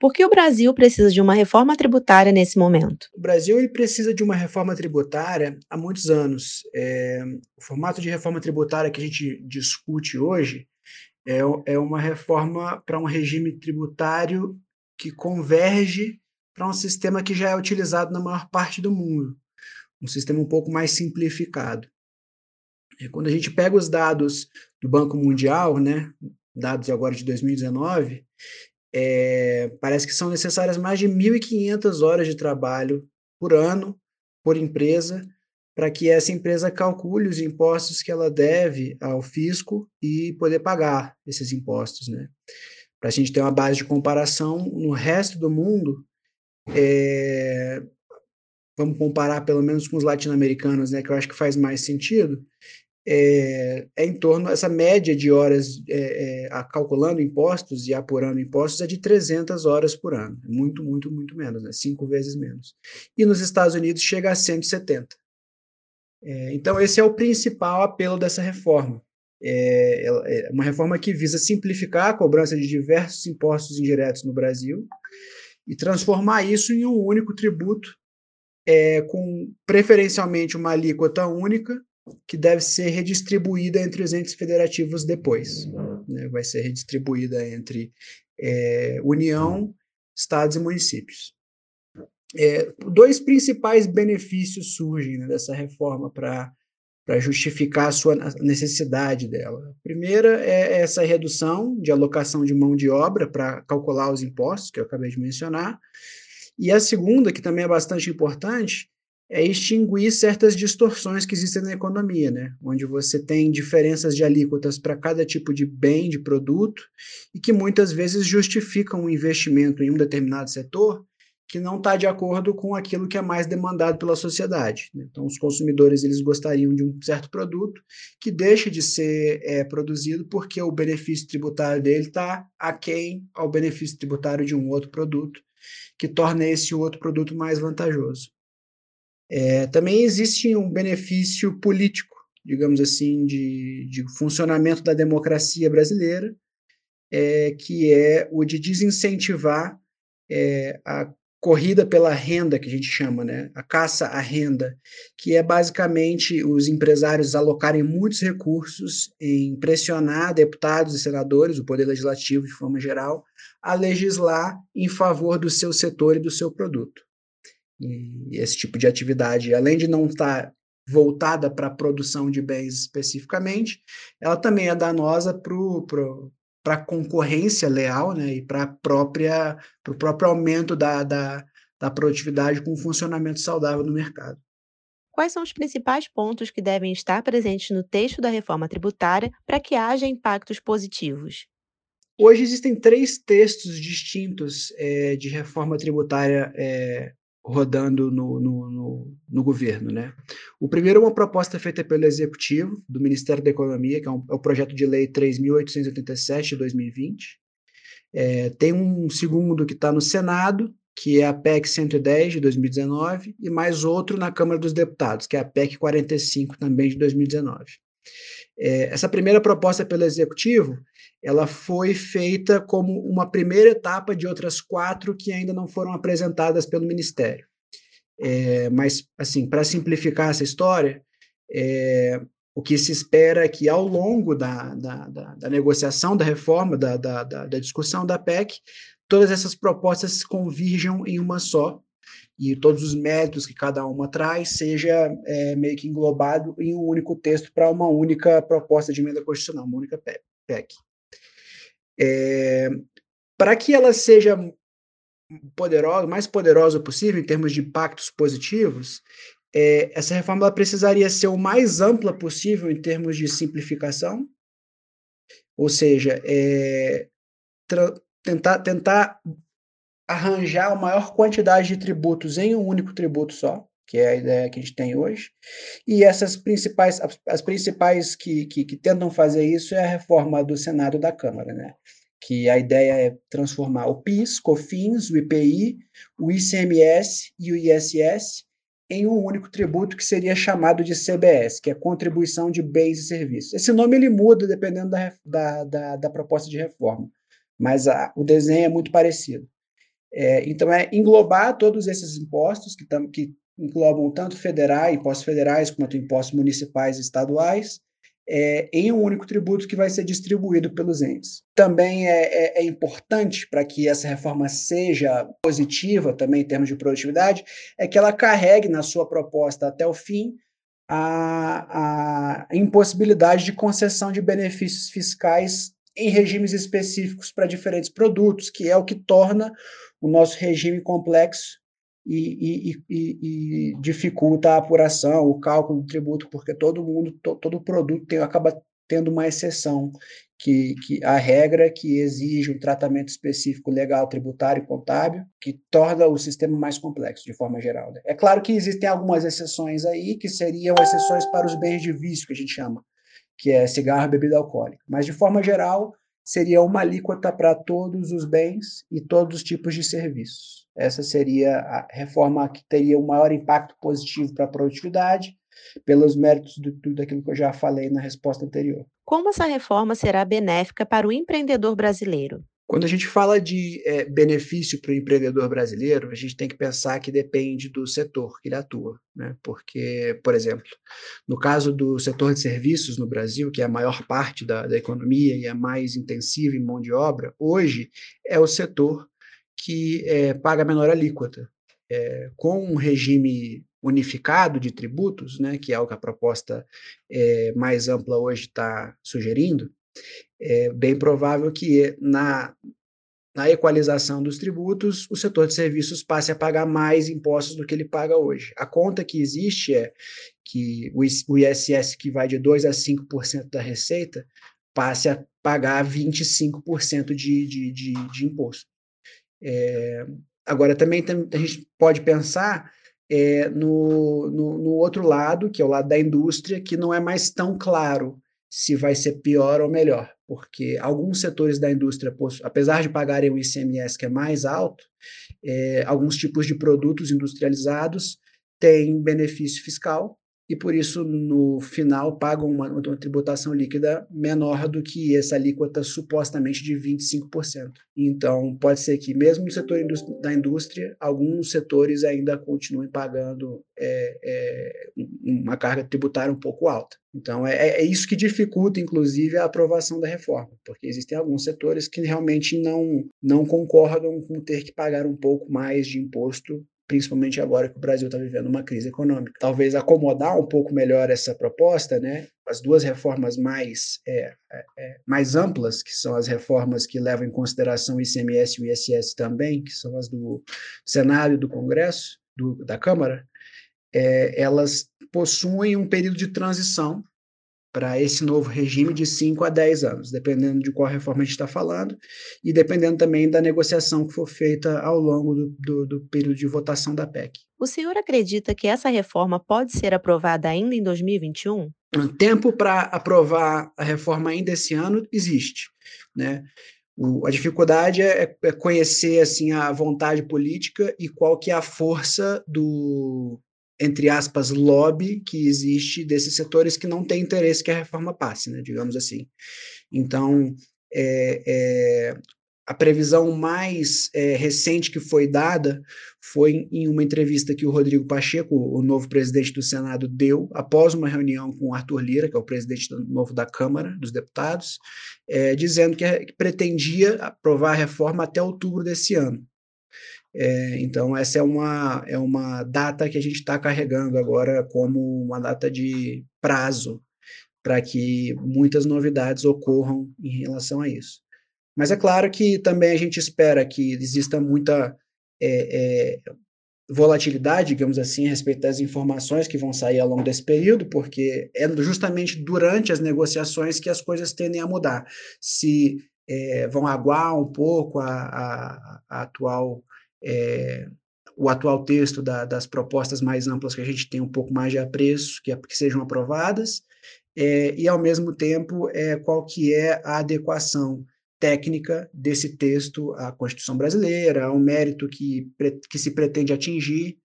Por que o Brasil precisa de uma reforma tributária nesse momento? O Brasil ele precisa de uma reforma tributária há muitos anos. É, o formato de reforma tributária que a gente discute hoje é, é uma reforma para um regime tributário que converge para um sistema que já é utilizado na maior parte do mundo, um sistema um pouco mais simplificado. E quando a gente pega os dados do Banco Mundial, né, dados agora de 2019, é, parece que são necessárias mais de 1.500 horas de trabalho por ano, por empresa, para que essa empresa calcule os impostos que ela deve ao fisco e poder pagar esses impostos, né? Para a gente ter uma base de comparação no resto do mundo, é, vamos comparar pelo menos com os latino-americanos, né, que eu acho que faz mais sentido, é, é em torno, essa média de horas é, é, calculando impostos e apurando impostos é de 300 horas por ano. É muito, muito, muito menos, né? cinco vezes menos. E nos Estados Unidos chega a 170. É, então, esse é o principal apelo dessa reforma. É, é uma reforma que visa simplificar a cobrança de diversos impostos indiretos no Brasil e transformar isso em um único tributo, é, com preferencialmente uma alíquota única, que deve ser redistribuída entre os entes federativos depois. Né? Vai ser redistribuída entre é, União, estados e municípios. É, dois principais benefícios surgem né, dessa reforma para justificar a sua necessidade dela. A primeira é essa redução de alocação de mão de obra para calcular os impostos, que eu acabei de mencionar. E a segunda, que também é bastante importante, é extinguir certas distorções que existem na economia, né? onde você tem diferenças de alíquotas para cada tipo de bem, de produto, e que muitas vezes justificam um investimento em um determinado setor que não está de acordo com aquilo que é mais demandado pela sociedade. Né? Então, os consumidores eles gostariam de um certo produto que deixa de ser é, produzido porque o benefício tributário dele está aquém ao benefício tributário de um outro produto, que torna esse outro produto mais vantajoso. É, também existe um benefício político, digamos assim, de, de funcionamento da democracia brasileira, é, que é o de desincentivar é, a corrida pela renda, que a gente chama, né? a caça à renda, que é basicamente os empresários alocarem muitos recursos em pressionar deputados e senadores, o Poder Legislativo de forma geral, a legislar em favor do seu setor e do seu produto. E esse tipo de atividade, além de não estar voltada para a produção de bens especificamente, ela também é danosa para a concorrência leal né, e para própria o próprio aumento da, da, da produtividade com um funcionamento saudável no mercado. Quais são os principais pontos que devem estar presentes no texto da reforma tributária para que haja impactos positivos? Hoje existem três textos distintos é, de reforma tributária é, rodando no, no, no, no, governo. Né? O primeiro é uma proposta feita pelo Executivo, do Ministério da Economia, que é, um, é o projeto de lei 3.887 de 2020. É, tem um segundo que está no Senado, que é a PEC 110 de 2019, e mais outro na Câmara dos Deputados, que é a PEC 45 também de 2019. É, essa primeira proposta pelo Executivo, ela foi feita como uma primeira etapa de outras quatro que ainda não foram apresentadas pelo Ministério. É, mas, assim, para simplificar essa história, é, o que se espera é que ao longo da, da, da, da negociação da reforma, da, da, da discussão da PEC, todas essas propostas convirjam em uma só, e todos os méritos que cada uma traz seja é, meio que englobado em um único texto para uma única proposta de emenda constitucional, uma única PEC. É, para que ela seja poderosa, mais poderosa possível em termos de impactos positivos, é, essa reforma precisaria ser o mais ampla possível em termos de simplificação, ou seja, é, tentar, tentar arranjar a maior quantidade de tributos em um único tributo só, que é a ideia que a gente tem hoje. E essas principais, as, principais que, que, que, tentam fazer isso é a reforma do Senado e da Câmara, né? Que a ideia é transformar o PIS, COFINS, o IPI, o ICMS e o ISS em um único tributo que seria chamado de CBS, que é Contribuição de Bens e Serviços. Esse nome ele muda dependendo da, da, da, da proposta de reforma, mas a, o desenho é muito parecido. É, então, é englobar todos esses impostos que, tam, que englobam tanto federais, impostos federais, quanto impostos municipais e estaduais, é, em um único tributo que vai ser distribuído pelos entes. Também é, é, é importante para que essa reforma seja positiva, também em termos de produtividade, é que ela carregue na sua proposta até o fim a, a impossibilidade de concessão de benefícios fiscais em regimes específicos para diferentes produtos, que é o que torna o nosso regime complexo e, e, e, e, dificulta a apuração, o cálculo do tributo, porque todo mundo, to, todo produto tem, acaba tendo uma exceção, que, que a regra que exige um tratamento específico legal, tributário e contábil, que torna o sistema mais complexo, de forma geral. Né? É claro que existem algumas exceções aí, que seriam exceções para os bens de vício, que a gente chama, que é cigarro e bebida alcoólica. Mas, de forma geral, seria uma alíquota para todos os bens e todos os tipos de serviços. Essa seria a reforma que teria o maior impacto positivo para a produtividade, pelos méritos de tudo aquilo que eu já falei na resposta anterior. Como essa reforma será benéfica para o empreendedor brasileiro? Quando a gente fala de é, benefício para o empreendedor brasileiro, a gente tem que pensar que depende do setor que ele atua. Né? Porque, por exemplo, no caso do setor de serviços no Brasil, que é a maior parte da, da economia e é mais intensiva em mão de obra, hoje é o setor que é, paga menor alíquota. É, com um regime unificado de tributos, né, que é o que a proposta mais ampla hoje está sugerindo, é bem provável que na, na equalização dos tributos, o setor de serviços passe a pagar mais impostos do que ele paga hoje. A conta que existe é que o ISS, que vai de 2% a 5% da receita, passe a pagar 25% de, de, de, de imposto. É, agora, também tem, a gente pode pensar é, no, no, no outro lado, que é o lado da indústria, que não é mais tão claro se vai ser pior ou melhor, porque alguns setores da indústria, apesar de pagarem o ICMS que é mais alto, é, alguns tipos de produtos industrializados têm benefício fiscal e por isso no final pagam uma, uma, tributação líquida menor do que essa alíquota supostamente de 25%. Então pode ser que mesmo no setor da indústria, alguns setores ainda continuem pagando é, é, uma carga tributária um pouco alta. Então é, é isso que dificulta, inclusive, a aprovação da reforma, porque existem alguns setores que realmente não, não concordam com ter que pagar um pouco mais de imposto principalmente agora que o Brasil está vivendo uma crise econômica. Talvez acomodar um pouco melhor essa proposta, né? As duas reformas mais, é, é, é mais amplas, que são as reformas que levam em consideração o ICMS e o ISS também, que são as do Senado e do Congresso, do, da Câmara, é, elas possuem um período de transição para esse novo regime de 5 a 10 anos, dependendo de qual reforma a gente está falando, e dependendo também da negociação que for feita ao longo do, do, do, período de votação da PEC. O senhor acredita que essa reforma pode ser aprovada ainda em 2021? Tempo para aprovar a reforma ainda esse ano existe. Né? O, a dificuldade é, é conhecer assim a vontade política e qual que é a força do, entre aspas, lobby que existe desses setores que não têm interesse que a reforma passe, né, digamos assim. Então, é, é, a previsão mais é, recente que foi dada foi em uma entrevista que o Rodrigo Pacheco, o novo presidente do Senado, deu após uma reunião com o Arthur Lira, que é o presidente novo da Câmara dos Deputados, é, dizendo que, que pretendia aprovar a reforma até outubro desse ano. É, então, essa é uma, é uma data que a gente está carregando agora como uma data de prazo para que muitas novidades ocorram em relação a isso. Mas é claro que também a gente espera que exista muita é, é, volatilidade, digamos assim, a respeito das informações que vão sair ao longo desse período, porque é justamente durante as negociações que as coisas tendem a mudar. Se é, vão aguar um pouco a, a, a atual é, o atual texto da, das propostas mais amplas que a gente tem um pouco mais de apreço, que, é, que sejam aprovadas, é, e ao mesmo tempo é, qual que é a adequação técnica desse texto à Constituição brasileira, ao mérito que, que se pretende atingir,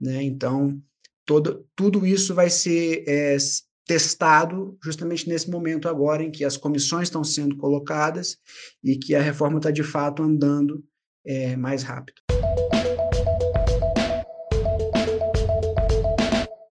né? Então, todo, tudo isso vai ser é, testado justamente nesse momento agora em que as comissões estão sendo colocadas e que a reforma está de fato andando é, mais rápido.